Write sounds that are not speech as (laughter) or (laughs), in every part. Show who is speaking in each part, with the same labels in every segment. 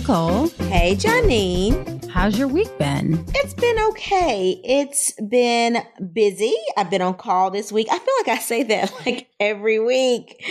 Speaker 1: Nicole.
Speaker 2: Hey, Janine.
Speaker 1: How's your week been?
Speaker 2: It's been okay. It's been busy. I've been on call this week. I feel like I say that (laughs) like every week,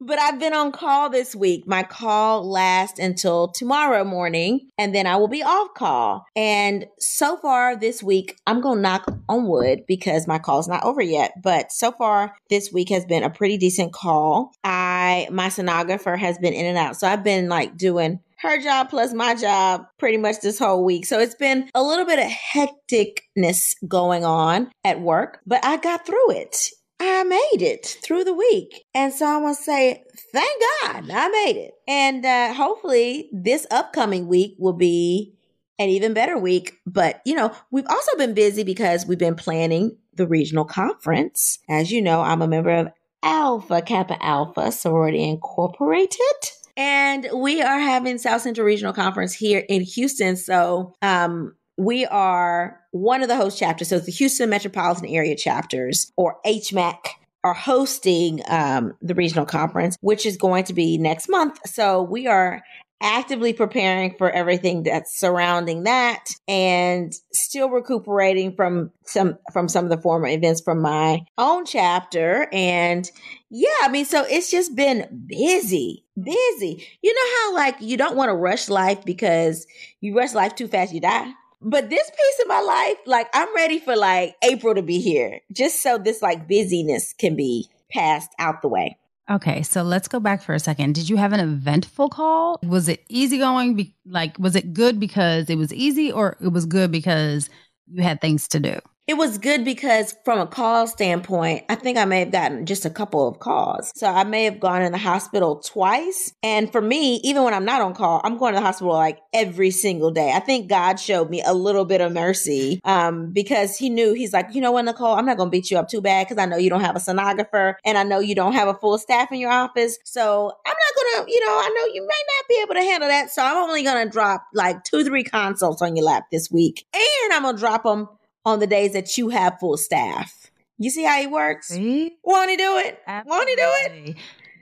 Speaker 2: but I've been on call this week. My call lasts until tomorrow morning, and then I will be off call. And so far this week, I'm going to knock on wood because my call's not over yet. But so far this week has been a pretty decent call. I, my sonographer has been in and out. So I've been like doing her job plus my job pretty much this whole week. So it's been a little bit of hecticness going on at work, but I got through it. I made it through the week. And so I want to say, thank God I made it. And uh, hopefully this upcoming week will be an even better week. But, you know, we've also been busy because we've been planning the regional conference. As you know, I'm a member of Alpha Kappa Alpha Sorority Incorporated. And we are having South Central Regional Conference here in Houston. So um, we are one of the host chapters. So the Houston Metropolitan Area chapters, or HMAC, are hosting um, the regional conference, which is going to be next month. So we are actively preparing for everything that's surrounding that and still recuperating from some from some of the former events from my own chapter. And yeah i mean so it's just been busy busy. You know how like you don't want to rush life because you rush life too fast you die? But this piece of my life like i'm ready for like april to be here just so this like busyness can be passed out the way
Speaker 1: Okay, so let's go back for a second. Did you have an eventful call? Was it easygoing? Be- like, was it good because it was easy, or it was good because you had things to do?
Speaker 2: It was good because from a call standpoint, I think I may have gotten just a couple of calls. So I may have gone in the hospital twice. And for me, even when I'm not on call, I'm going to the hospital like every single day. I think God showed me a little bit of mercy um, because he knew he's like, you know what, Nicole, I'm not going to beat you up too bad because I know you don't have a sonographer and I know you don't have a full staff in your office. So I'm not going to, you know, I know you may not be able to handle that. So I'm only going to drop like two, three consults on your lap this week. And I'm going to drop them on the days that you have full staff. You see how he works?
Speaker 1: See?
Speaker 2: Won't he do it? Won't he do it?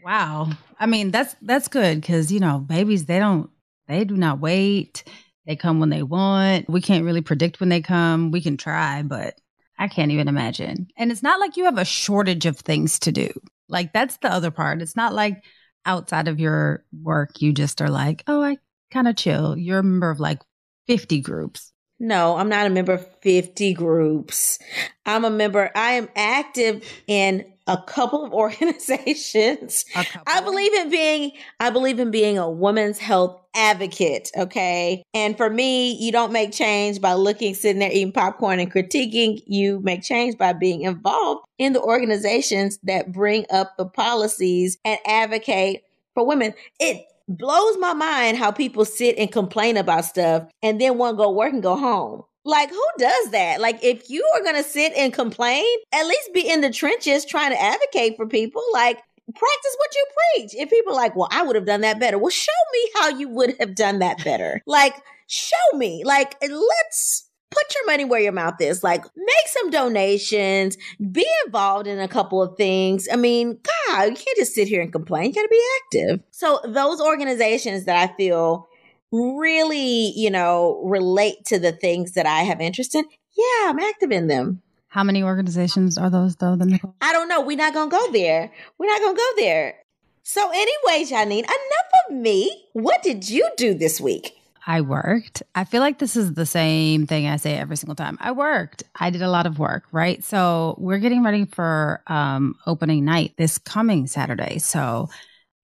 Speaker 1: Wow. I mean, that's that's good because you know, babies they don't they do not wait. They come when they want. We can't really predict when they come. We can try, but I can't even imagine. And it's not like you have a shortage of things to do. Like that's the other part. It's not like outside of your work you just are like, "Oh, I kind of chill." You're a member of like 50 groups.
Speaker 2: No, I'm not a member of 50 groups. I'm a member, I am active in a couple of (laughs) organizations.
Speaker 1: Couple.
Speaker 2: I believe in being I believe in being a woman's health advocate, okay? And for me, you don't make change by looking sitting there eating popcorn and critiquing. You make change by being involved in the organizations that bring up the policies and advocate for women. It blows my mind how people sit and complain about stuff and then want to go work and go home. Like, who does that? Like, if you are going to sit and complain, at least be in the trenches trying to advocate for people. Like, practice what you preach. If people like, well, I would have done that better. Well, show me how you would have done that better. like, show me. Like, let's put your money where your mouth is. Like, make some donations, be involved in a couple of things. I mean, God, you can't just sit here and complain. You got to be active. So, those organizations that I feel really, you know, relate to the things that I have interest in, yeah, I'm active in them.
Speaker 1: How many organizations are those though? The
Speaker 2: I don't know. We're not gonna go there. We're not gonna go there. So, anyway, Janine, enough of me. What did you do this week?
Speaker 1: I worked. I feel like this is the same thing I say every single time. I worked. I did a lot of work, right? So we're getting ready for um, opening night this coming Saturday. So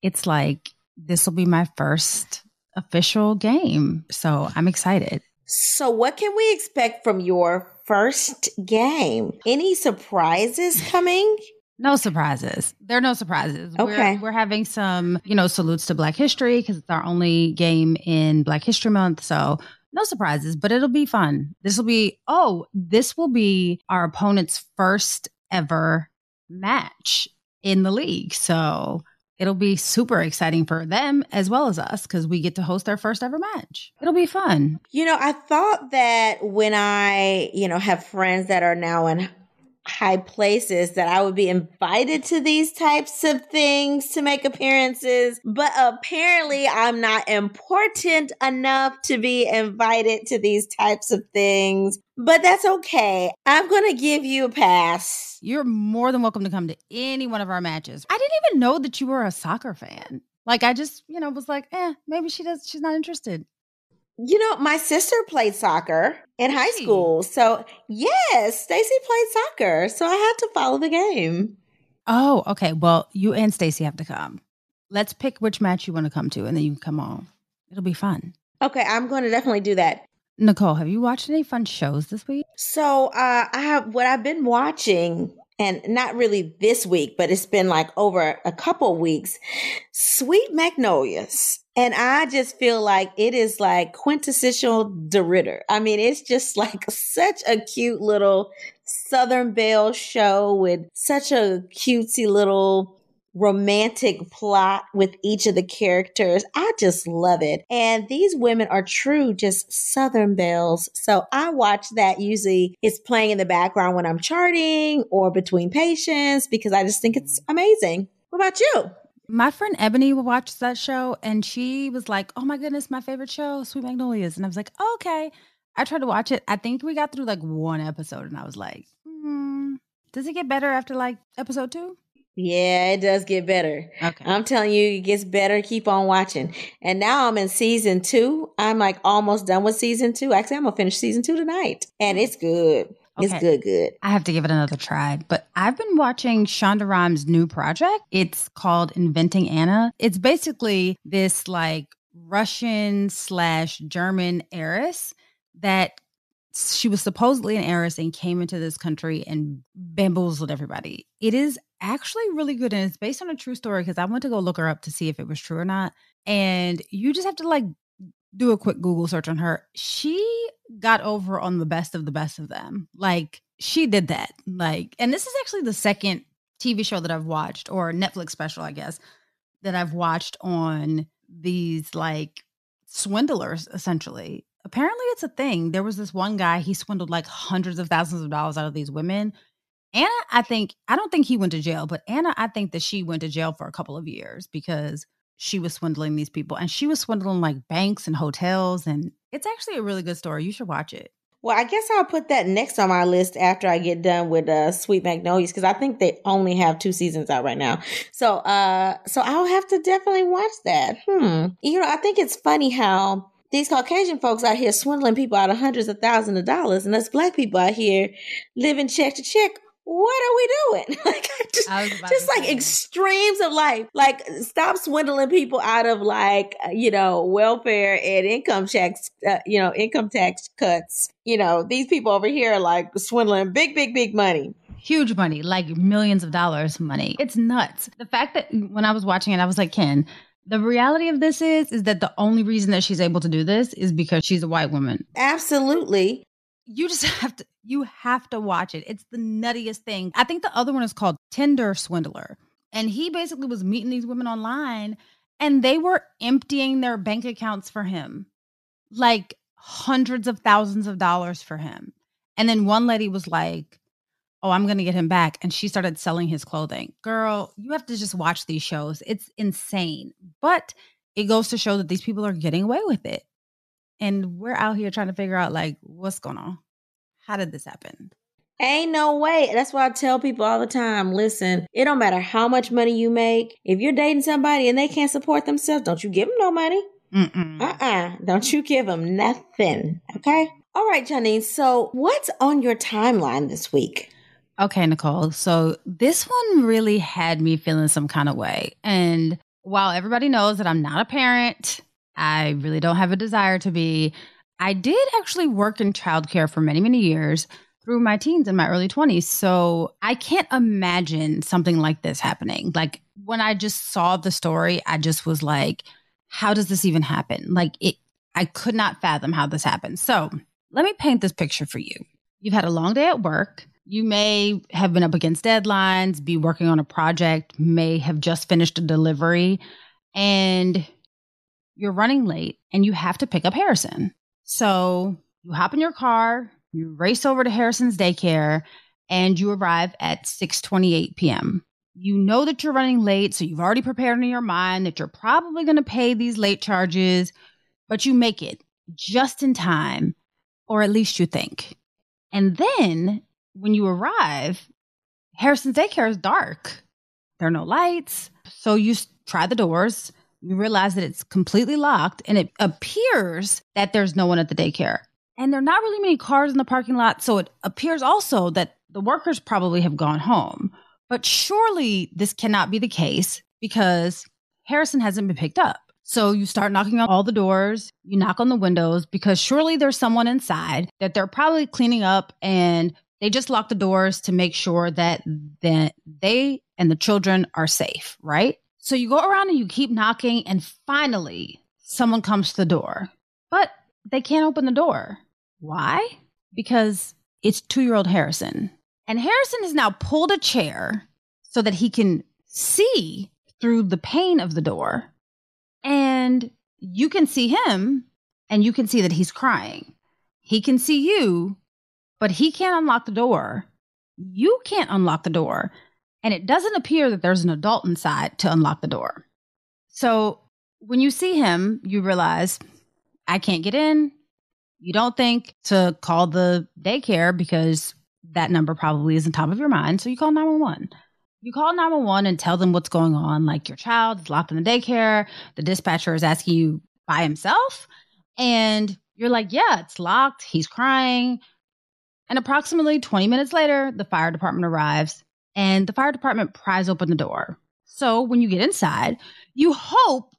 Speaker 1: it's like this will be my first official game. So I'm excited.
Speaker 2: So, what can we expect from your first game? Any surprises coming?
Speaker 1: No surprises. There are no surprises.
Speaker 2: Okay.
Speaker 1: We're, we're having some, you know, salutes to Black History because it's our only game in Black History Month. So, no surprises, but it'll be fun. This will be, oh, this will be our opponent's first ever match in the league. So, it'll be super exciting for them as well as us because we get to host our first ever match. It'll be fun.
Speaker 2: You know, I thought that when I, you know, have friends that are now in high places that I would be invited to these types of things to make appearances, but apparently I'm not important enough to be invited to these types of things. But that's okay. I'm going to give you a pass.
Speaker 1: You're more than welcome to come to any one of our matches. I didn't even know that you were a soccer fan. Like I just, you know, was like, eh, maybe she does she's not interested.
Speaker 2: You know, my sister played soccer in high school. So, yes, Stacy played soccer. So I had to follow the game.
Speaker 1: Oh, okay. Well, you and Stacy have to come. Let's pick which match you want to come to and then you can come on. It'll be fun.
Speaker 2: Okay, I'm going to definitely do that.
Speaker 1: Nicole, have you watched any fun shows this week?
Speaker 2: So, uh, I have what I've been watching and not really this week, but it's been like over a couple weeks. Sweet Magnolias. And I just feel like it is like quintessential DeRitter. I mean, it's just (laughs) like such a cute little Southern Belle show with such a cutesy little romantic plot with each of the characters. I just love it. And these women are true, just Southern belles. So I watch that usually it's playing in the background when I'm charting or between patients because I just think it's amazing. What about you?
Speaker 1: My friend Ebony watched that show and she was like, Oh my goodness, my favorite show, Sweet Magnolias. And I was like, oh, Okay. I tried to watch it. I think we got through like one episode and I was like, hmm, Does it get better after like episode two?
Speaker 2: Yeah, it does get better.
Speaker 1: Okay.
Speaker 2: I'm telling you, it gets better. Keep on watching. And now I'm in season two. I'm like almost done with season two. Actually, I'm gonna finish season two tonight. And it's good. It's good, good.
Speaker 1: I have to give it another try. But I've been watching Shonda Rhimes' new project. It's called Inventing Anna. It's basically this like Russian slash German heiress that she was supposedly an heiress and came into this country and bamboozled everybody. It is actually really good and it's based on a true story because I went to go look her up to see if it was true or not. And you just have to like do a quick Google search on her. She got over on the best of the best of them. Like she did that. Like, and this is actually the second TV show that I've watched or Netflix special, I guess, that I've watched on these like swindlers essentially. Apparently it's a thing. There was this one guy, he swindled like hundreds of thousands of dollars out of these women. Anna, I think, I don't think he went to jail, but Anna, I think that she went to jail for a couple of years because she was swindling these people and she was swindling like banks and hotels. And it's actually a really good story. You should watch it.
Speaker 2: Well, I guess I'll put that next on my list after I get done with uh, Sweet Magnolias because I think they only have two seasons out right now. So, uh, so I'll have to definitely watch that. Hmm. You know, I think it's funny how these Caucasian folks out here swindling people out of hundreds of thousands of dollars, and us black people out here living check to check. What are we doing? (laughs) like, just,
Speaker 1: I was about
Speaker 2: just like
Speaker 1: say.
Speaker 2: extremes of life. Like, stop swindling people out of like, you know, welfare and income checks, uh, you know, income tax cuts. You know, these people over here are like swindling big, big, big money.
Speaker 1: huge money, like millions of dollars money. It's nuts. The fact that when I was watching it, I was like, Ken, the reality of this is, is that the only reason that she's able to do this is because she's a white woman.
Speaker 2: Absolutely.
Speaker 1: You just (laughs) have to, you have to watch it. It's the nuttiest thing. I think the other one is called Tinder Swindler. And he basically was meeting these women online and they were emptying their bank accounts for him like hundreds of thousands of dollars for him. And then one lady was like, Oh, I'm going to get him back. And she started selling his clothing. Girl, you have to just watch these shows. It's insane. But it goes to show that these people are getting away with it. And we're out here trying to figure out, like, what's going on? How did this happen?
Speaker 2: Ain't no way. That's why I tell people all the time listen, it don't matter how much money you make. If you're dating somebody and they can't support themselves, don't you give them no money.
Speaker 1: Mm-mm.
Speaker 2: Uh-uh. Don't you give them nothing. Okay? All right, Janine. So what's on your timeline this week?
Speaker 1: Okay, Nicole. So this one really had me feeling some kind of way. And while everybody knows that I'm not a parent, I really don't have a desire to be. I did actually work in childcare for many, many years through my teens and my early 20s. So I can't imagine something like this happening. Like when I just saw the story, I just was like, how does this even happen? Like it, I could not fathom how this happened. So let me paint this picture for you. You've had a long day at work. You may have been up against deadlines, be working on a project, may have just finished a delivery, and you're running late and you have to pick up Harrison. So you hop in your car, you race over to Harrison's daycare, and you arrive at 6:28 p.m. You know that you're running late, so you've already prepared in your mind that you're probably going to pay these late charges, but you make it just in time, or at least you think. And then when you arrive, Harrison's daycare is dark. There are no lights. So you try the doors. You realize that it's completely locked and it appears that there's no one at the daycare. And there are not really many cars in the parking lot. So it appears also that the workers probably have gone home. But surely this cannot be the case because Harrison hasn't been picked up. So you start knocking on all the doors, you knock on the windows because surely there's someone inside that they're probably cleaning up and they just lock the doors to make sure that that they and the children are safe, right? So you go around and you keep knocking and finally someone comes to the door. But they can't open the door. Why? Because it's 2-year-old Harrison. And Harrison has now pulled a chair so that he can see through the pane of the door. And you can see him and you can see that he's crying. He can see you but he can't unlock the door. You can't unlock the door. And it doesn't appear that there's an adult inside to unlock the door. So when you see him, you realize, I can't get in. You don't think to call the daycare because that number probably isn't top of your mind. So you call 911. You call 911 and tell them what's going on. Like your child is locked in the daycare. The dispatcher is asking you by himself. And you're like, yeah, it's locked. He's crying. And approximately 20 minutes later, the fire department arrives and the fire department pries open the door. So when you get inside, you hope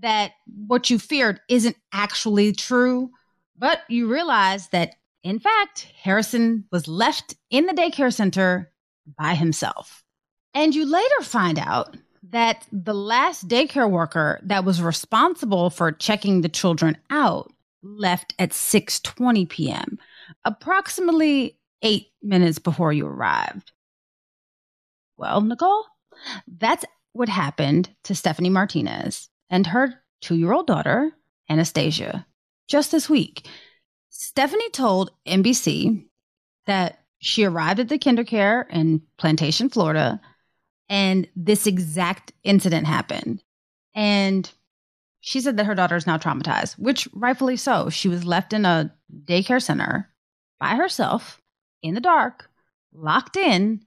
Speaker 1: that what you feared isn't actually true, but you realize that in fact, Harrison was left in the daycare center by himself. And you later find out that the last daycare worker that was responsible for checking the children out left at 6:20 p.m approximately eight minutes before you arrived. Well, Nicole, that's what happened to Stephanie Martinez and her two year old daughter, Anastasia, just this week. Stephanie told NBC that she arrived at the KinderCare in Plantation, Florida, and this exact incident happened. And she said that her daughter is now traumatized, which rightfully so. She was left in a daycare center by herself in the dark, locked in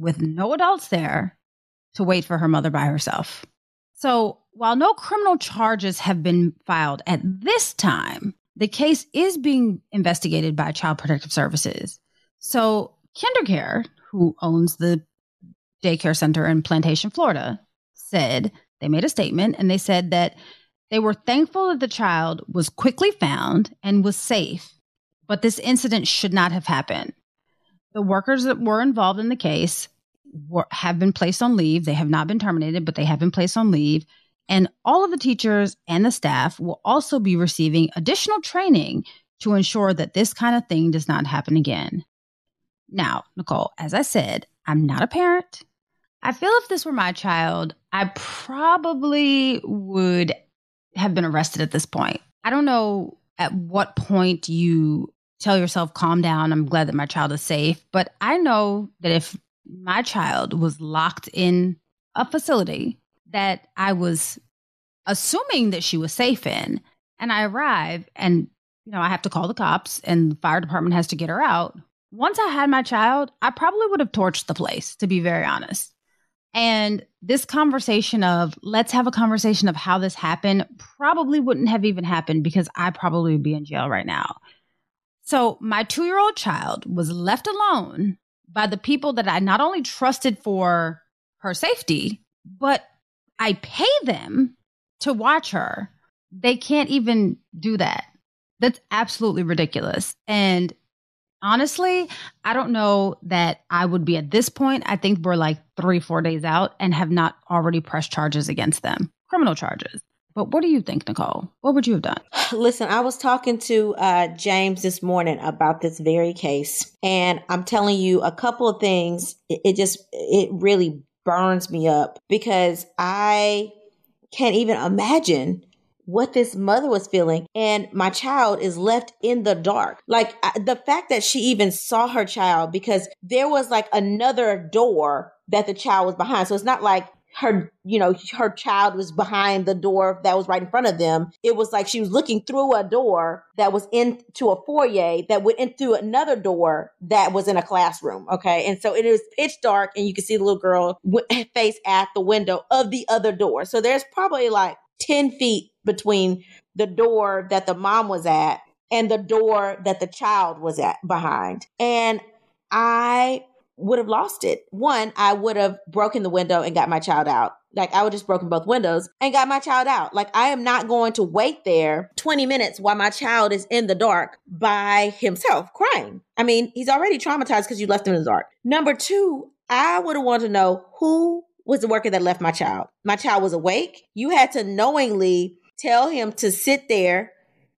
Speaker 1: with no adults there to wait for her mother by herself. So, while no criminal charges have been filed at this time, the case is being investigated by Child Protective Services. So, KinderCare, who owns the daycare center in Plantation, Florida, said they made a statement and they said that they were thankful that the child was quickly found and was safe but this incident should not have happened. The workers that were involved in the case were, have been placed on leave. They have not been terminated, but they have been placed on leave. And all of the teachers and the staff will also be receiving additional training to ensure that this kind of thing does not happen again. Now, Nicole, as I said, I'm not a parent. I feel if this were my child, I probably would have been arrested at this point. I don't know at what point you tell yourself, calm down. I'm glad that my child is safe. But I know that if my child was locked in a facility that I was assuming that she was safe in, and I arrive and you know, I have to call the cops and the fire department has to get her out. Once I had my child, I probably would have torched the place, to be very honest. And this conversation of let's have a conversation of how this happened probably wouldn't have even happened because I probably would be in jail right now. So, my two year old child was left alone by the people that I not only trusted for her safety, but I pay them to watch her. They can't even do that. That's absolutely ridiculous. And honestly, I don't know that I would be at this point. I think we're like three, four days out and have not already pressed charges against them, criminal charges. But what do you think, Nicole? What would you have done? (sighs)
Speaker 2: Listen, I was talking to uh, James this morning about this very case, and I'm telling you a couple of things. It, it just, it really burns me up because I can't even imagine what this mother was feeling and my child is left in the dark like the fact that she even saw her child because there was like another door that the child was behind so it's not like her you know her child was behind the door that was right in front of them. It was like she was looking through a door that was into a foyer that went into another door that was in a classroom okay? And so it was pitch dark and you could see the little girl (laughs) face at the window of the other door. So there's probably like 10 feet between the door that the mom was at and the door that the child was at behind. And I would have lost it. One, I would have broken the window and got my child out. Like I would just broken both windows and got my child out. Like I am not going to wait there 20 minutes while my child is in the dark by himself crying. I mean, he's already traumatized because you left him in the dark. Number two, I would have wanted to know who was the worker that left my child. My child was awake. You had to knowingly tell him to sit there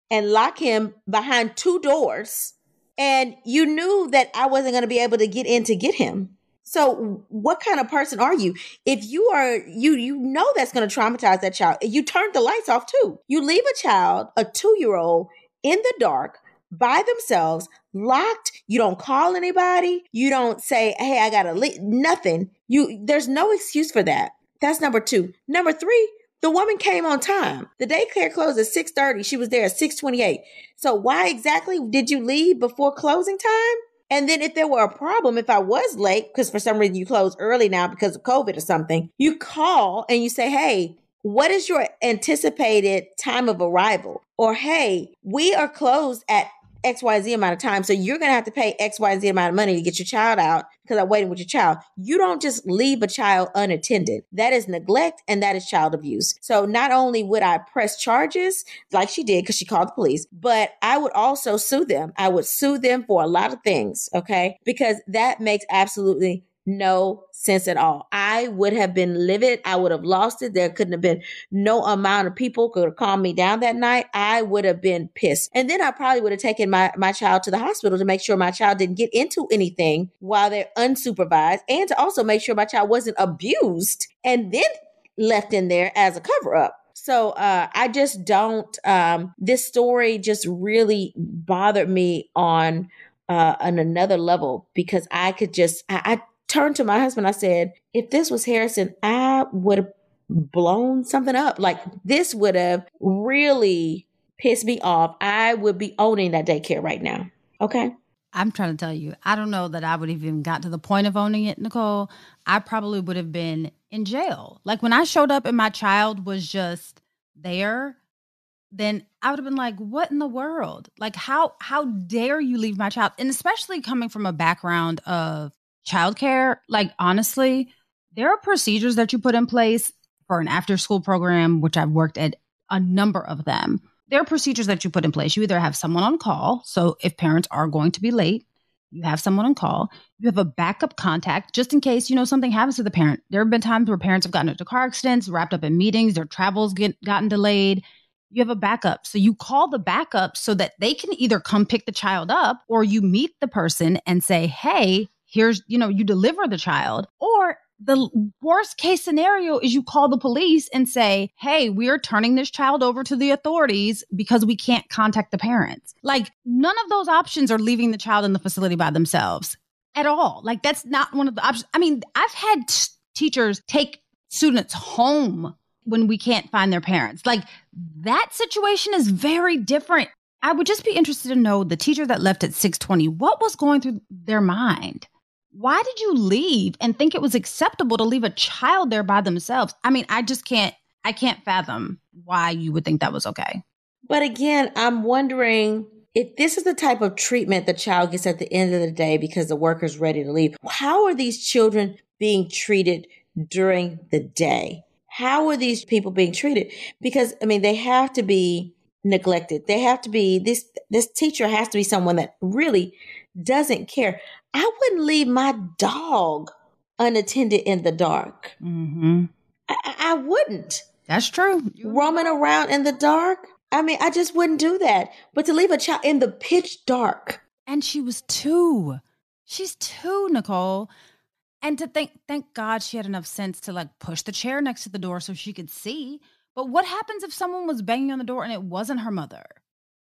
Speaker 2: and lock him behind two doors. And you knew that I wasn't going to be able to get in to get him. So what kind of person are you? If you are you you know that's going to traumatize that child. You turn the lights off too. You leave a child, a 2-year-old in the dark by themselves, locked. You don't call anybody. You don't say, "Hey, I got to leave." Nothing. You there's no excuse for that. That's number 2. Number 3, the woman came on time. The daycare closed at 6:30. She was there at 6:28. So why exactly did you leave before closing time? And then if there were a problem, if I was late, because for some reason you close early now because of COVID or something, you call and you say, Hey, what is your anticipated time of arrival? Or, Hey, we are closed at XYZ amount of time. So you're going to have to pay XYZ amount of money to get your child out because I'm waiting with your child. You don't just leave a child unattended. That is neglect and that is child abuse. So not only would I press charges like she did because she called the police, but I would also sue them. I would sue them for a lot of things. Okay. Because that makes absolutely no sense at all. I would have been livid. I would have lost it. There couldn't have been no amount of people could have calmed me down that night. I would have been pissed. And then I probably would have taken my, my child to the hospital to make sure my child didn't get into anything while they're unsupervised and to also make sure my child wasn't abused and then left in there as a cover up. So uh, I just don't. Um, this story just really bothered me on uh, on another level because I could just I, I turned to my husband. I said, if this was Harrison, I would have blown something up. Like this would have really pissed me off. I would be owning that daycare right now. Okay.
Speaker 1: I'm trying to tell you, I don't know that I would even got to the point of owning it, Nicole. I probably would have been in jail. Like when I showed up and my child was just there, then I would have been like, what in the world? Like how how dare you leave my child? And especially coming from a background of childcare, like honestly, there are procedures that you put in place for an after school program, which I've worked at a number of them. There are procedures that you put in place. You either have someone on call. So if parents are going to be late, you have someone on call. You have a backup contact just in case, you know, something happens to the parent. There have been times where parents have gotten into car accidents, wrapped up in meetings, their travels get gotten delayed. You have a backup. So you call the backup so that they can either come pick the child up or you meet the person and say, hey, here's, you know, you deliver the child, or the worst case scenario is you call the police and say, Hey, we are turning this child over to the authorities because we can't contact the parents. Like, none of those options are leaving the child in the facility by themselves at all. Like, that's not one of the options. I mean, I've had t- teachers take students home when we can't find their parents. Like, that situation is very different. I would just be interested to know the teacher that left at 620, what was going through their mind? Why did you leave and think it was acceptable to leave a child there by themselves? I mean, I just can't I can't fathom why you would think that was okay.
Speaker 2: But again, I'm wondering if this is the type of treatment the child gets at the end of the day because the worker's ready to leave. How are these children being treated during the day? How are these people being treated? Because I mean, they have to be neglected. They have to be this this teacher has to be someone that really doesn't care. I wouldn't leave my dog unattended in the dark.
Speaker 1: Mm-hmm.
Speaker 2: I, I wouldn't.
Speaker 1: That's true.
Speaker 2: Roaming around in the dark. I mean, I just wouldn't do that. But to leave a child in the pitch dark.
Speaker 1: And she was two. She's two, Nicole. And to think, thank God she had enough sense to like push the chair next to the door so she could see. But what happens if someone was banging on the door and it wasn't her mother?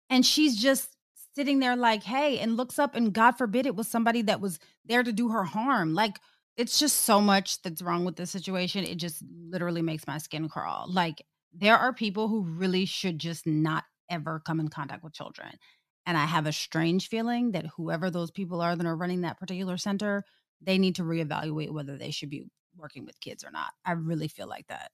Speaker 1: And she's just sitting there like, hey, and looks up and God forbid it was somebody that was there to do her harm. Like, it's just so much that's wrong with this situation. It just literally makes my skin crawl. Like, there are people who really should just not ever come in contact with children. And I have a strange feeling that whoever those people are that are running that particular center, they need to reevaluate whether they should be working with kids or not. I really feel like that.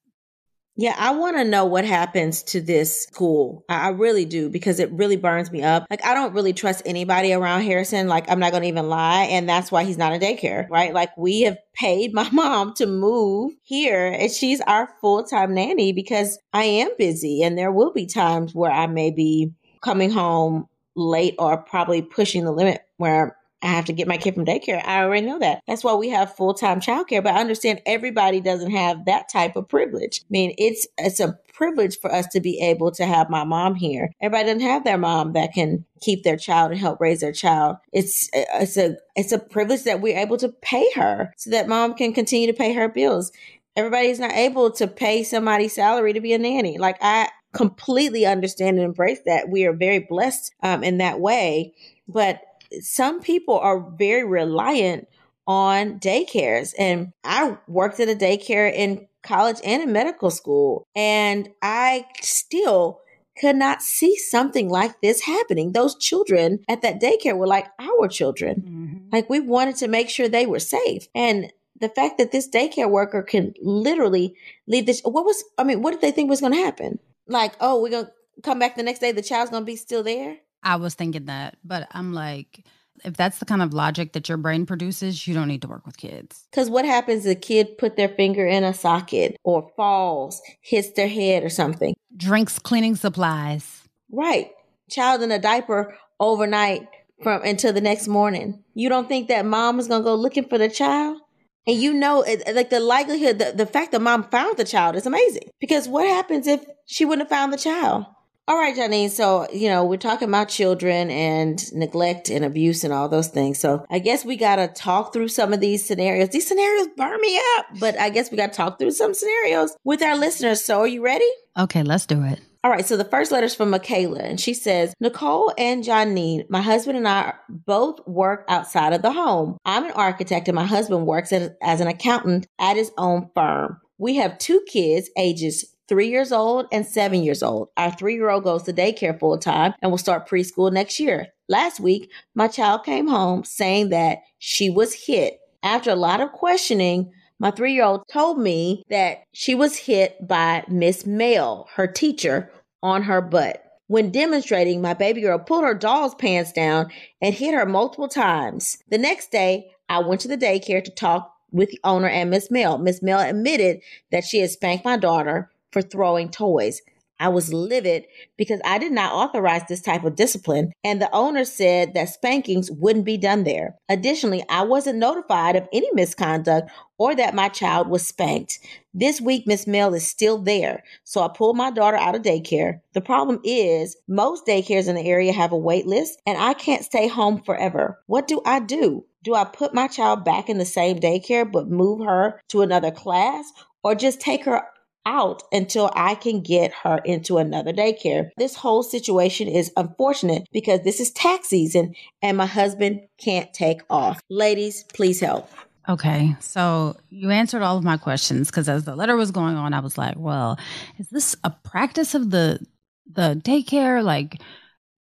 Speaker 2: Yeah, I want to know what happens to this school. I really do because it really burns me up. Like, I don't really trust anybody around Harrison. Like, I'm not going to even lie. And that's why he's not in daycare, right? Like, we have paid my (laughs) mom to move here and she's our full time nanny because I am busy and there will be times where I may be coming home late or probably pushing the limit where I have to get my kid from daycare. I already know that. That's why we have full time childcare. But I understand everybody doesn't have that type of privilege. I mean, it's it's a privilege for us to be able to have my mom here. Everybody doesn't have their mom that can keep their child and help raise their child. It's it's a it's a privilege that we're able to pay her so that mom can continue to pay her bills. Everybody's not able to pay somebody's salary to be a nanny. Like I completely understand and embrace that. We are very blessed um, in that way, but some people are very reliant on daycares. And I worked at a daycare in college and in medical school, and I still could not see something like this happening. Those children at that daycare were like our children. Mm-hmm. Like we wanted to make sure they were safe. And the fact that this daycare worker can literally leave this, what was, I mean, what did they think was going to happen? Like, oh, we're going to come back the next day, the child's going to be still there?
Speaker 1: I was thinking that, but I'm like, if that's the kind of logic that your brain produces, you don't need to work with kids.
Speaker 2: Because what happens? The kid put their finger in a socket or falls, hits their head or something.
Speaker 1: Drinks cleaning supplies.
Speaker 2: Right. Child in a diaper overnight from until the next morning. You don't think that mom is gonna go looking for the child? And you know, like the likelihood, the, the fact that mom found the child is amazing. Because what happens if she wouldn't have found the child? All right, Janine. So, you know, we're talking about children and neglect and abuse and all those things. So I guess we got to talk through some of these scenarios. These scenarios burn me up, but I guess we got to talk through some scenarios with our listeners. So are you ready?
Speaker 1: Okay, let's do it.
Speaker 2: All right, so the first letter is from Michaela, and she says, Nicole and Janine, my husband and I both work outside of the home. I'm an architect, and my husband works as, as an accountant at his own firm. We have two kids, ages three years old and seven years old. Our three year old goes to daycare full time and will start preschool next year. Last week, my child came home saying that she was hit. After a lot of questioning, my three year old told me that she was hit by Miss Mel, her teacher, on her butt. When demonstrating, my baby girl pulled her doll's pants down and hit her multiple times. The next day, I went to the daycare to talk with the owner and Miss Mel. Miss Mel admitted that she had spanked my daughter for throwing toys. I was livid because I did not authorize this type of discipline, and the owner said that spankings wouldn't be done there. Additionally, I wasn't notified of any misconduct or that my child was spanked. This week, Miss Mel is still there, so I pulled my daughter out of daycare. The problem is, most daycares in the area have a wait list, and I can't stay home forever. What do I do? Do I put my child back in the same daycare but move her to another class or just take her out until I can get her into another daycare. This whole situation is unfortunate because this is tax season and my husband can't take off. Ladies, please help.
Speaker 1: Okay, so you answered all of my questions because as the letter was going on, I was like, "Well, is this a practice of the the daycare?" Like,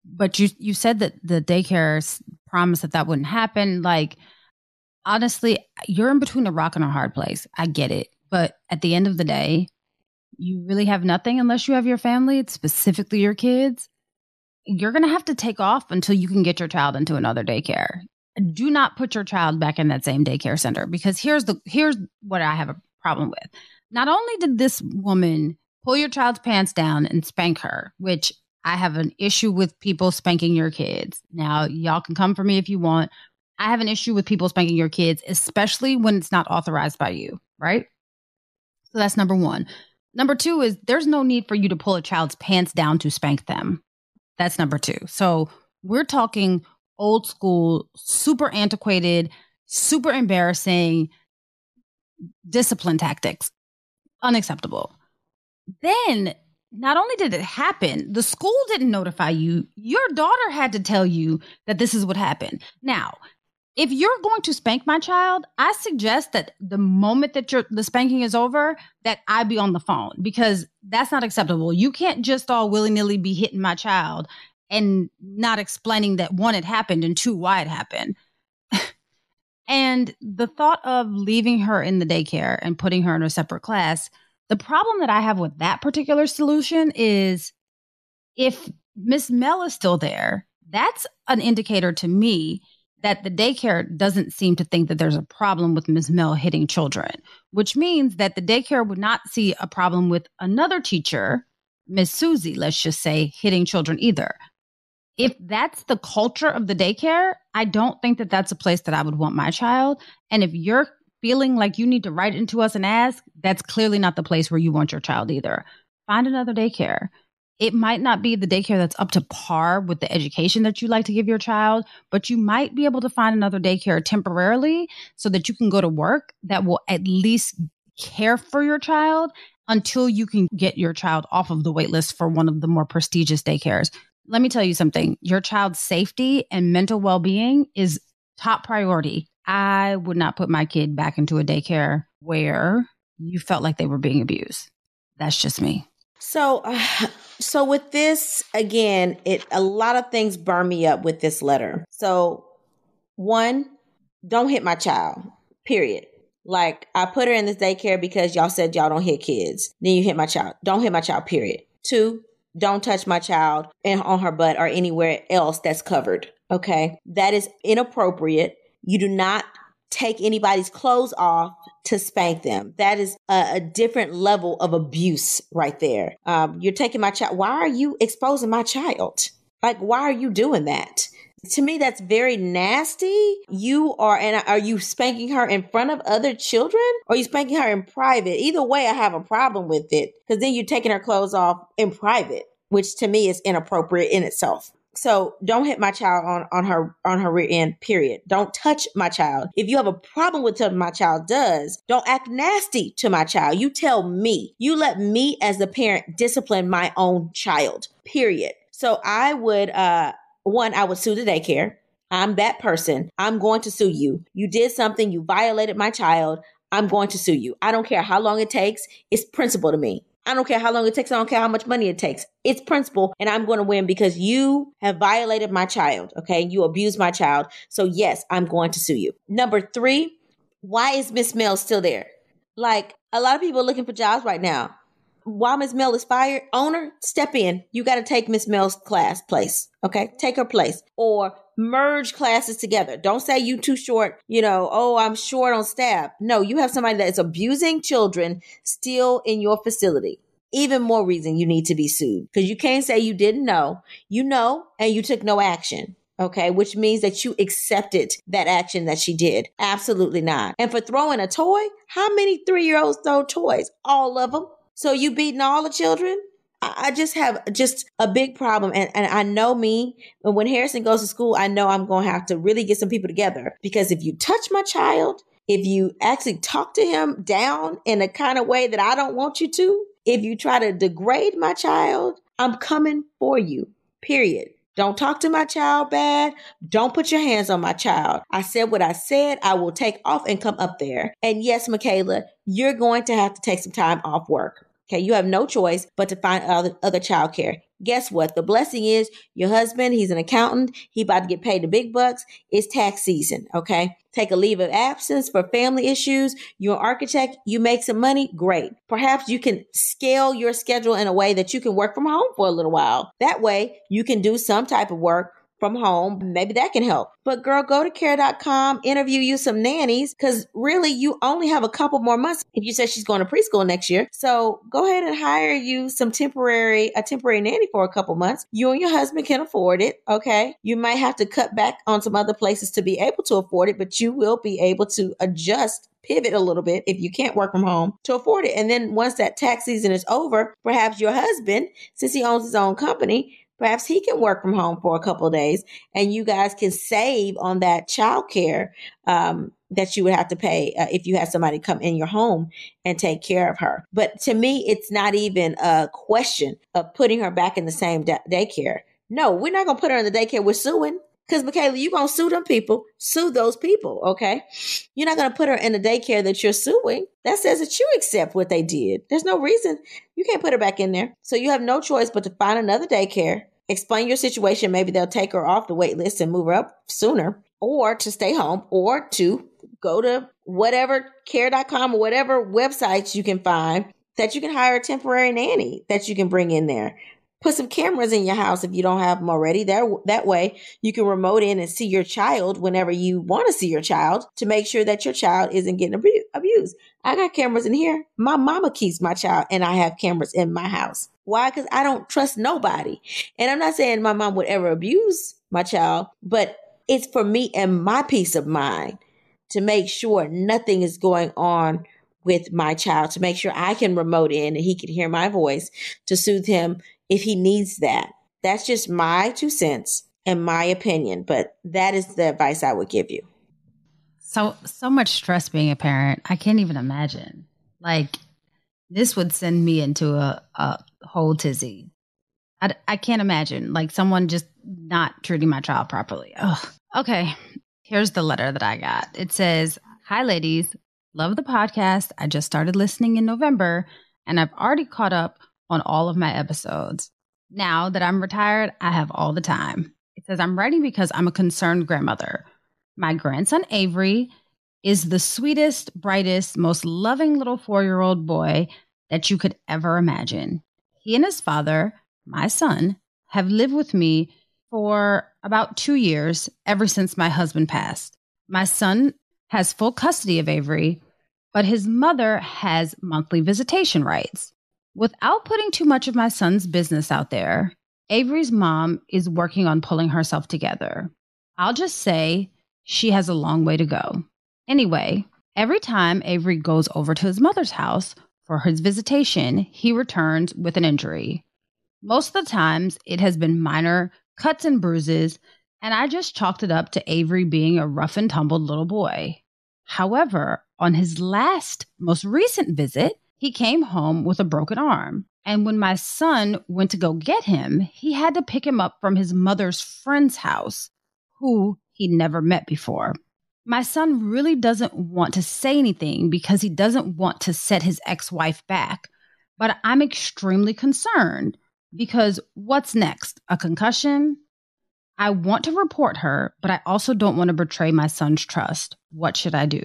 Speaker 1: but you you said that the daycare promised that that wouldn't happen. Like, honestly, you're in between a rock and a hard place. I get it, but at the end of the day, you really have nothing unless you have your family, it's specifically your kids. You're going to have to take off until you can get your child into another daycare. Do not put your child back in that same daycare center because here's the here's what I have a problem with. Not only did this woman pull your child's pants down and spank her, which I have an issue with people spanking your kids. Now, y'all can come for me if you want. I have an issue with people spanking your kids, especially when it's not authorized by you, right? So that's number one. Number two is there's no need for you to pull a child's pants down to spank them. That's number two. So we're talking old school, super antiquated, super embarrassing discipline tactics. Unacceptable. Then not only did it happen, the school didn't notify you. Your daughter had to tell you that this is what happened. Now, if you're going to spank my child, I suggest that the moment that the spanking is over, that I be on the phone because that's not acceptable. You can't just all willy nilly be hitting my child and not explaining that one, it happened, and two, why it happened. (laughs) and the thought of leaving her in the daycare and putting her in a separate class, the problem that I have with that particular solution is if Miss Mel is still there, that's an indicator to me that the daycare doesn't seem to think that there's a problem with Ms. Mel hitting children, which means that the daycare would not see a problem with another teacher, Miss Susie, let's just say, hitting children either. If that's the culture of the daycare, I don't think that that's a place that I would want my child. And if you're feeling like you need to write into us and ask, that's clearly not the place where you want your child either. Find another daycare it might not be the daycare that's up to par with the education that you like to give your child, but you might be able to find another daycare temporarily so that you can go to work that will at least care for your child until you can get your child off of the wait list for one of the more prestigious daycares. Let me tell you something your child's safety and mental well being is top priority. I would not put my kid back into a daycare where you felt like they were being abused. That's just me.
Speaker 2: So, uh, so with this again, it a lot of things burn me up with this letter. So, one, don't hit my child. Period. Like I put her in this daycare because y'all said y'all don't hit kids. Then you hit my child. Don't hit my child. Period. Two, don't touch my child and on her butt or anywhere else that's covered. Okay, that is inappropriate. You do not take anybody's clothes off to spank them. That is a, a different level of abuse right there. Um, you're taking my child. Why are you exposing my child? Like, why are you doing that? To me, that's very nasty. You are, and are you spanking her in front of other children or you spanking her in private? Either way, I have a problem with it because then you're taking her clothes off in private, which to me is inappropriate in itself. So don't hit my child on, on her on her rear end, period. Don't touch my child. If you have a problem with what my child does, don't act nasty to my child. You tell me. You let me as the parent discipline my own child. Period. So I would uh one, I would sue the daycare. I'm that person. I'm going to sue you. You did something, you violated my child. I'm going to sue you. I don't care how long it takes. It's principle to me. I don't care how long it takes. I don't care how much money it takes. It's principle and I'm going to win because you have violated my child. Okay. You abused my child. So yes, I'm going to sue you. Number three, why is Miss Mel still there? Like a lot of people are looking for jobs right now. While Miss Mel is fired, owner, step in. You got to take Miss Mel's class place. Okay. Take her place or merge classes together. Don't say you too short, you know, oh, I'm short on staff. No, you have somebody that is abusing children still in your facility. Even more reason you need to be sued because you can't say you didn't know. You know, and you took no action. Okay, which means that you accepted that action that she did. Absolutely not. And for throwing a toy, how many three year olds throw toys? All of them. So you beating all the children? I just have just a big problem. And, and I know me, and when Harrison goes to school, I know I'm going to have to really get some people together because if you touch my child, if you actually talk to him down in a kind of way that I don't want you to, if you try to degrade my child, I'm coming for you, period. Don't talk to my child bad. Don't put your hands on my child. I said what I said. I will take off and come up there. And yes, Michaela, you're going to have to take some time off work. Okay, you have no choice but to find other, other childcare. Guess what? The blessing is your husband, he's an accountant, he about to get paid the big bucks. It's tax season, okay? Take a leave of absence for family issues. You're an architect, you make some money, great. Perhaps you can scale your schedule in a way that you can work from home for a little while. That way, you can do some type of work from home. Maybe that can help. But girl, go to care.com, interview you some nannies because really you only have a couple more months if you said she's going to preschool next year. So go ahead and hire you some temporary, a temporary nanny for a couple months. You and your husband can afford it. Okay. You might have to cut back on some other places to be able to afford it, but you will be able to adjust pivot a little bit if you can't work from home to afford it. And then once that tax season is over, perhaps your husband, since he owns his own company, Perhaps he can work from home for a couple days and you guys can save on that childcare um, that you would have to pay uh, if you had somebody come in your home and take care of her. But to me, it's not even a question of putting her back in the same da- daycare. No, we're not going to put her in the daycare. We're suing. Because Michaela, you're gonna sue them people, sue those people, okay? You're not gonna put her in the daycare that you're suing. That says that you accept what they did. There's no reason you can't put her back in there. So you have no choice but to find another daycare, explain your situation. Maybe they'll take her off the wait list and move her up sooner, or to stay home, or to go to whatever care.com or whatever websites you can find that you can hire a temporary nanny that you can bring in there put some cameras in your house if you don't have them already. That, that way you can remote in and see your child whenever you want to see your child to make sure that your child isn't getting abu- abused. I got cameras in here. My mama keeps my child and I have cameras in my house. Why? Because I don't trust nobody. And I'm not saying my mom would ever abuse my child, but it's for me and my peace of mind to make sure nothing is going on with my child, to make sure I can remote in and he can hear my voice to soothe him if he needs that. That's just my two cents and my opinion, but that is the advice I would give you.
Speaker 1: So so much stress being a parent. I can't even imagine. Like this would send me into a, a whole tizzy. I, I can't imagine like someone just not treating my child properly. Oh, Okay, here's the letter that I got. It says, "Hi ladies, love the podcast. I just started listening in November and I've already caught up on all of my episodes. Now that I'm retired, I have all the time. It says, I'm writing because I'm a concerned grandmother. My grandson, Avery, is the sweetest, brightest, most loving little four year old boy that you could ever imagine. He and his father, my son, have lived with me for about two years, ever since my husband passed. My son has full custody of Avery, but his mother has monthly visitation rights. Without putting too much of my son's business out there, Avery's mom is working on pulling herself together. I'll just say she has a long way to go. Anyway, every time Avery goes over to his mother's house for his visitation, he returns with an injury. Most of the times, it has been minor cuts and bruises, and I just chalked it up to Avery being a rough and tumbled little boy. However, on his last, most recent visit, he came home with a broken arm. And when my son went to go get him, he had to pick him up from his mother's friend's house, who he'd never met before. My son really doesn't want to say anything because he doesn't want to set his ex wife back. But I'm extremely concerned because what's next? A concussion? I want to report her, but I also don't want to betray my son's trust. What should I do?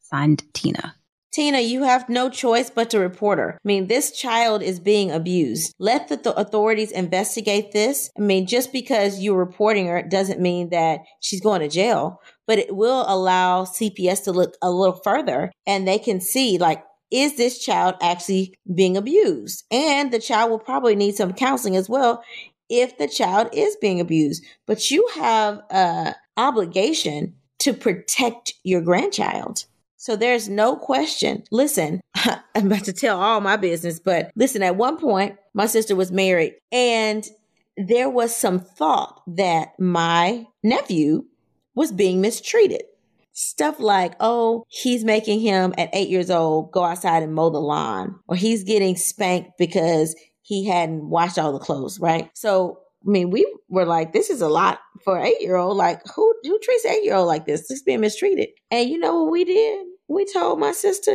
Speaker 1: Signed, Tina.
Speaker 2: Tina, you have no choice but to report her. I mean, this child is being abused. Let the th- authorities investigate this. I mean, just because you're reporting her doesn't mean that she's going to jail, but it will allow CPS to look a little further and they can see like, is this child actually being abused? And the child will probably need some counseling as well if the child is being abused. But you have a obligation to protect your grandchild. So there's no question. Listen, (laughs) I'm about to tell all my business, but listen, at one point, my sister was married and there was some thought that my nephew was being mistreated. Stuff like, oh, he's making him at eight years old go outside and mow the lawn, or he's getting spanked because he hadn't washed all the clothes, right? So, I mean, we were like, this is a lot for eight year old. Like, who who treats eight year old like this? He's being mistreated. And you know what we did? We told my sister,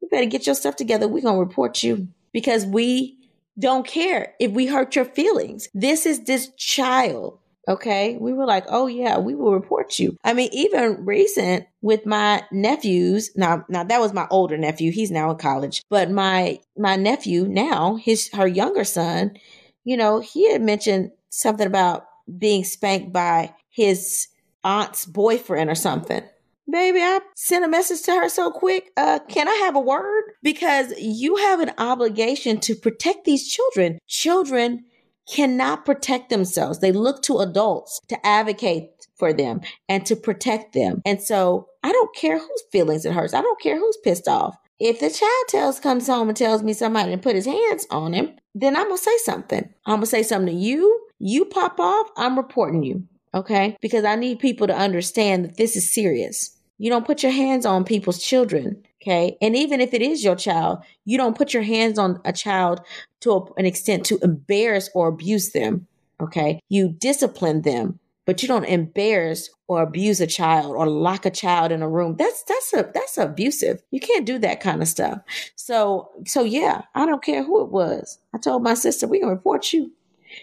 Speaker 2: you better get your stuff together. We're gonna report you because we don't care if we hurt your feelings. This is this child. Okay. We were like, oh yeah, we will report you. I mean, even recent with my nephews. Now, now that was my older nephew. He's now in college, but my, my nephew now, his, her younger son, you know, he had mentioned something about being spanked by his aunt's boyfriend or something. Baby, I sent a message to her so quick. Uh, can I have a word? Because you have an obligation to protect these children. Children cannot protect themselves. They look to adults to advocate for them and to protect them. And so I don't care whose feelings it hurts. I don't care who's pissed off. If the child tells comes home and tells me somebody put his hands on him, then I'm gonna say something. I'm gonna say something to you. You pop off, I'm reporting you. Okay? Because I need people to understand that this is serious. You don't put your hands on people's children. Okay. And even if it is your child, you don't put your hands on a child to an extent to embarrass or abuse them. Okay. You discipline them, but you don't embarrass or abuse a child or lock a child in a room. That's, that's a, that's abusive. You can't do that kind of stuff. So, so yeah, I don't care who it was. I told my sister, we can report you.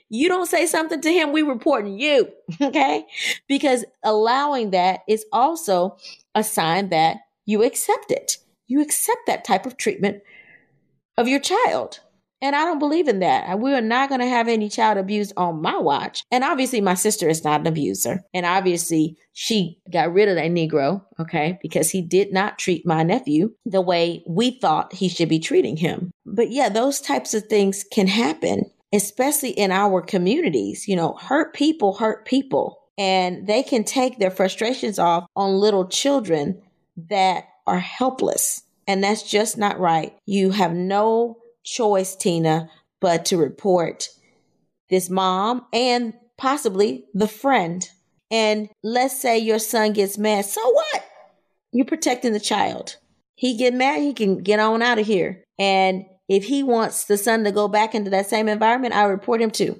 Speaker 2: You don't say something to him, we reporting you. (laughs) Okay. Because allowing that is also a sign that you accept it. You accept that type of treatment of your child. And I don't believe in that. We are not going to have any child abuse on my watch. And obviously, my sister is not an abuser. And obviously, she got rid of that Negro, okay, because he did not treat my nephew the way we thought he should be treating him. But yeah, those types of things can happen especially in our communities. You know, hurt people hurt people and they can take their frustrations off on little children that are helpless. And that's just not right. You have no choice, Tina, but to report this mom and possibly the friend. And let's say your son gets mad. So what? You're protecting the child. He get mad, he can get on out of here. And if he wants the son to go back into that same environment, I report him too.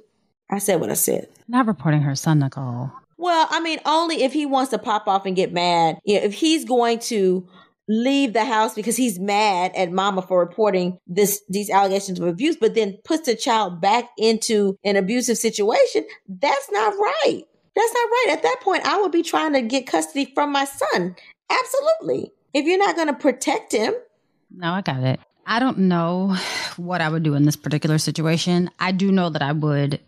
Speaker 2: I said what I said.
Speaker 1: Not reporting her son, Nicole.
Speaker 2: Well, I mean, only if he wants to pop off and get mad. You know, if he's going to leave the house because he's mad at mama for reporting this these allegations of abuse, but then puts the child back into an abusive situation, that's not right. That's not right. At that point, I would be trying to get custody from my son. Absolutely. If you're not going to protect him.
Speaker 1: No, I got it. I don't know what I would do in this particular situation. I do know that I would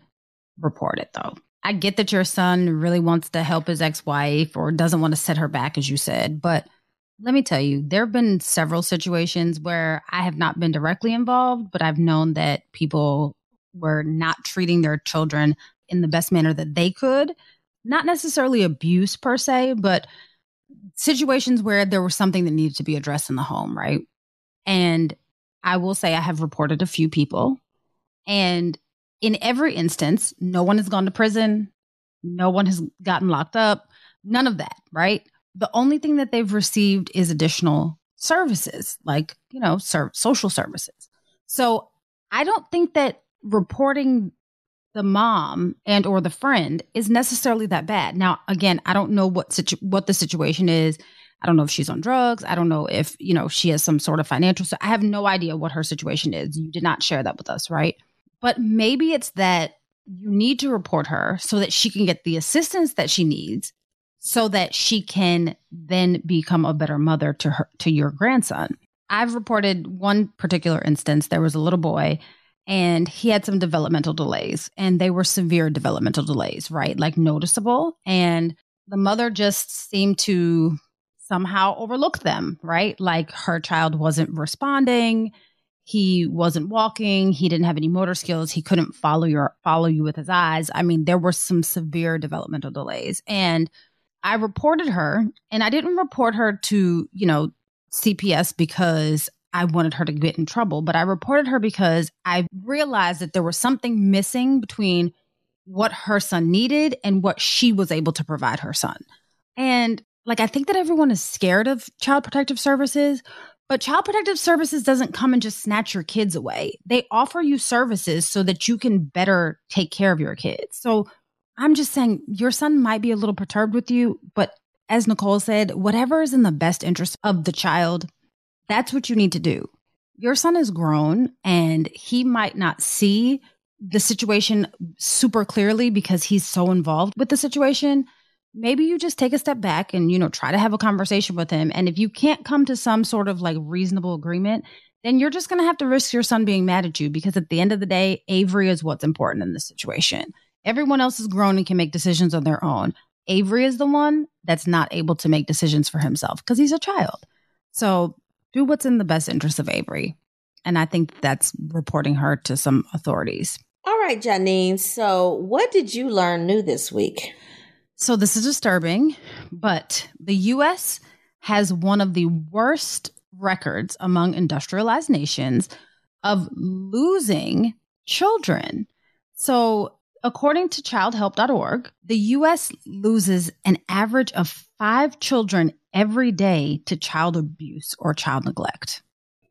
Speaker 1: report it though. I get that your son really wants to help his ex wife or doesn't want to set her back, as you said. But let me tell you, there have been several situations where I have not been directly involved, but I've known that people were not treating their children in the best manner that they could. Not necessarily abuse per se, but situations where there was something that needed to be addressed in the home, right? And I will say I have reported a few people. And in every instance, no one has gone to prison, no one has gotten locked up, none of that, right? The only thing that they've received is additional services, like, you know, ser- social services. So I don't think that reporting the mom and or the friend is necessarily that bad. Now, again, I don't know what situ- what the situation is. I don't know if she's on drugs. I don't know if, you know, she has some sort of financial. So I have no idea what her situation is. You did not share that with us, right? But maybe it's that you need to report her so that she can get the assistance that she needs so that she can then become a better mother to her to your grandson. I've reported one particular instance. There was a little boy and he had some developmental delays and they were severe developmental delays, right? Like noticeable. And the mother just seemed to somehow overlook them, right? Like her child wasn't responding, he wasn't walking, he didn't have any motor skills, he couldn't follow your follow you with his eyes. I mean, there were some severe developmental delays. And I reported her and I didn't report her to, you know, CPS because I wanted her to get in trouble, but I reported her because I realized that there was something missing between what her son needed and what she was able to provide her son. And like, I think that everyone is scared of child protective services, but child protective services doesn't come and just snatch your kids away. They offer you services so that you can better take care of your kids. So I'm just saying your son might be a little perturbed with you, but as Nicole said, whatever is in the best interest of the child, that's what you need to do. Your son is grown and he might not see the situation super clearly because he's so involved with the situation. Maybe you just take a step back and you know try to have a conversation with him. And if you can't come to some sort of like reasonable agreement then you're just going to have to risk your son being mad at you because at the end of the day avery is what's important in this situation everyone else is grown and can make decisions on their own. Avery is the one that's not able to make decisions for himself because he's a child. So do what's in the best interest of avery. And i think that's reporting her to some authorities.
Speaker 2: All right janine. So what did you learn new this week?
Speaker 1: So this is disturbing, but the US has one of the worst records among industrialized nations of losing children. So, according to childhelp.org, the US loses an average of five children every day to child abuse or child neglect.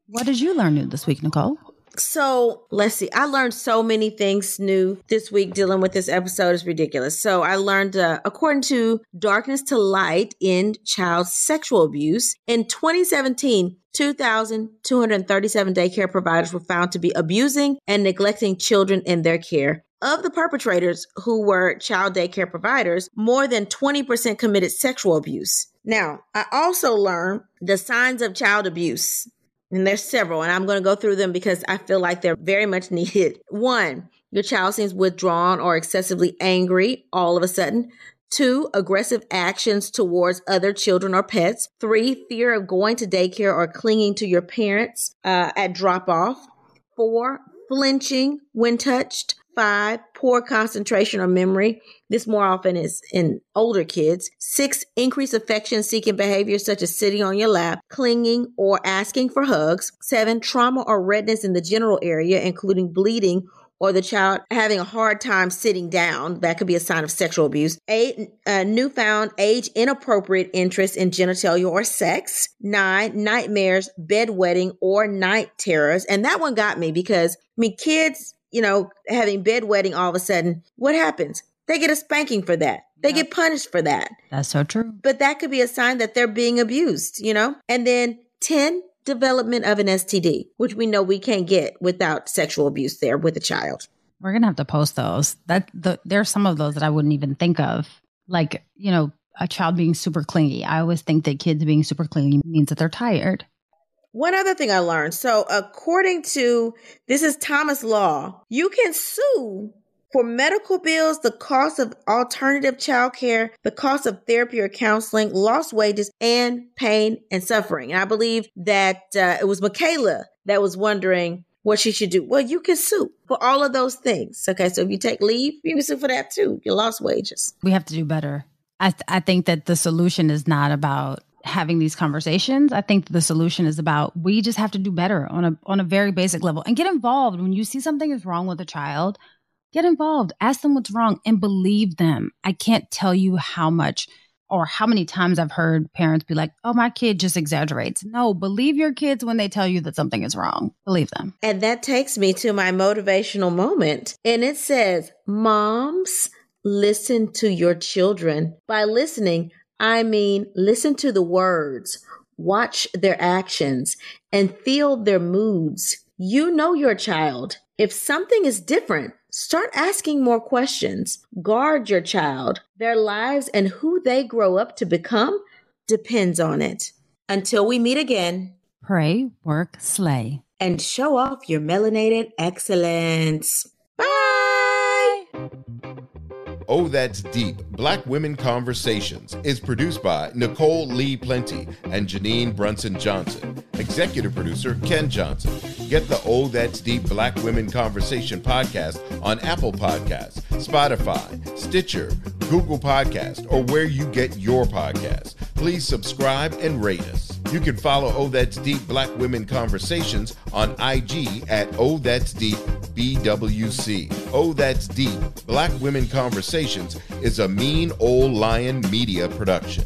Speaker 1: What did you learn new this week, Nicole?
Speaker 2: So let's see. I learned so many things new this week dealing with this episode is ridiculous. So I learned, uh, according to Darkness to Light in Child Sexual Abuse, in 2017, 2,237 daycare providers were found to be abusing and neglecting children in their care. Of the perpetrators who were child daycare providers, more than 20% committed sexual abuse. Now, I also learned the signs of child abuse. And there's several, and I'm going to go through them because I feel like they're very much (laughs) needed. One, your child seems withdrawn or excessively angry all of a sudden. Two, aggressive actions towards other children or pets. Three, fear of going to daycare or clinging to your parents uh, at drop off. Four, flinching when touched. Five, poor concentration or memory. This more often is in older kids. Six, increased affection seeking behavior such as sitting on your lap, clinging, or asking for hugs. Seven, trauma or redness in the general area, including bleeding or the child having a hard time sitting down. That could be a sign of sexual abuse. Eight, uh, newfound age inappropriate interest in genitalia or sex. Nine, nightmares, bedwetting, or night terrors. And that one got me because, I mean, kids you know, having bedwetting all of a sudden, what happens? They get a spanking for that. They yep. get punished for that.
Speaker 1: That's so true.
Speaker 2: But that could be a sign that they're being abused, you know? And then 10, development of an STD, which we know we can't get without sexual abuse there with a child.
Speaker 1: We're going to have to post those. That the, there's some of those that I wouldn't even think of. Like, you know, a child being super clingy. I always think that kids being super clingy means that they're tired.
Speaker 2: One other thing I learned. So, according to this is Thomas Law, you can sue for medical bills, the cost of alternative child care, the cost of therapy or counseling, lost wages, and pain and suffering. And I believe that uh, it was Michaela that was wondering what she should do. Well, you can sue for all of those things. Okay, so if you take leave, you can sue for that too. You lost wages.
Speaker 1: We have to do better. I th- I think that the solution is not about having these conversations. I think the solution is about we just have to do better on a on a very basic level and get involved when you see something is wrong with a child. Get involved, ask them what's wrong and believe them. I can't tell you how much or how many times I've heard parents be like, "Oh, my kid just exaggerates." No, believe your kids when they tell you that something is wrong. Believe them.
Speaker 2: And that takes me to my motivational moment. And it says, "Moms, listen to your children. By listening, I mean, listen to the words, watch their actions, and feel their moods. You know your child. If something is different, start asking more questions. Guard your child. Their lives and who they grow up to become depends on it. Until we meet again,
Speaker 1: pray, work, slay,
Speaker 2: and show off your melanated excellence. Bye.
Speaker 3: Oh That's Deep Black Women Conversations is produced by Nicole Lee Plenty and Janine Brunson Johnson. Executive producer Ken Johnson. Get the Oh That's Deep Black Women Conversation podcast on Apple Podcasts, Spotify, Stitcher, Google Podcast, or where you get your podcasts. Please subscribe and rate us. You can follow Oh That's Deep Black Women Conversations on IG at Oh That's Deep BWC. Oh That's Deep Black Women Conversations is a Mean Old Lion media production.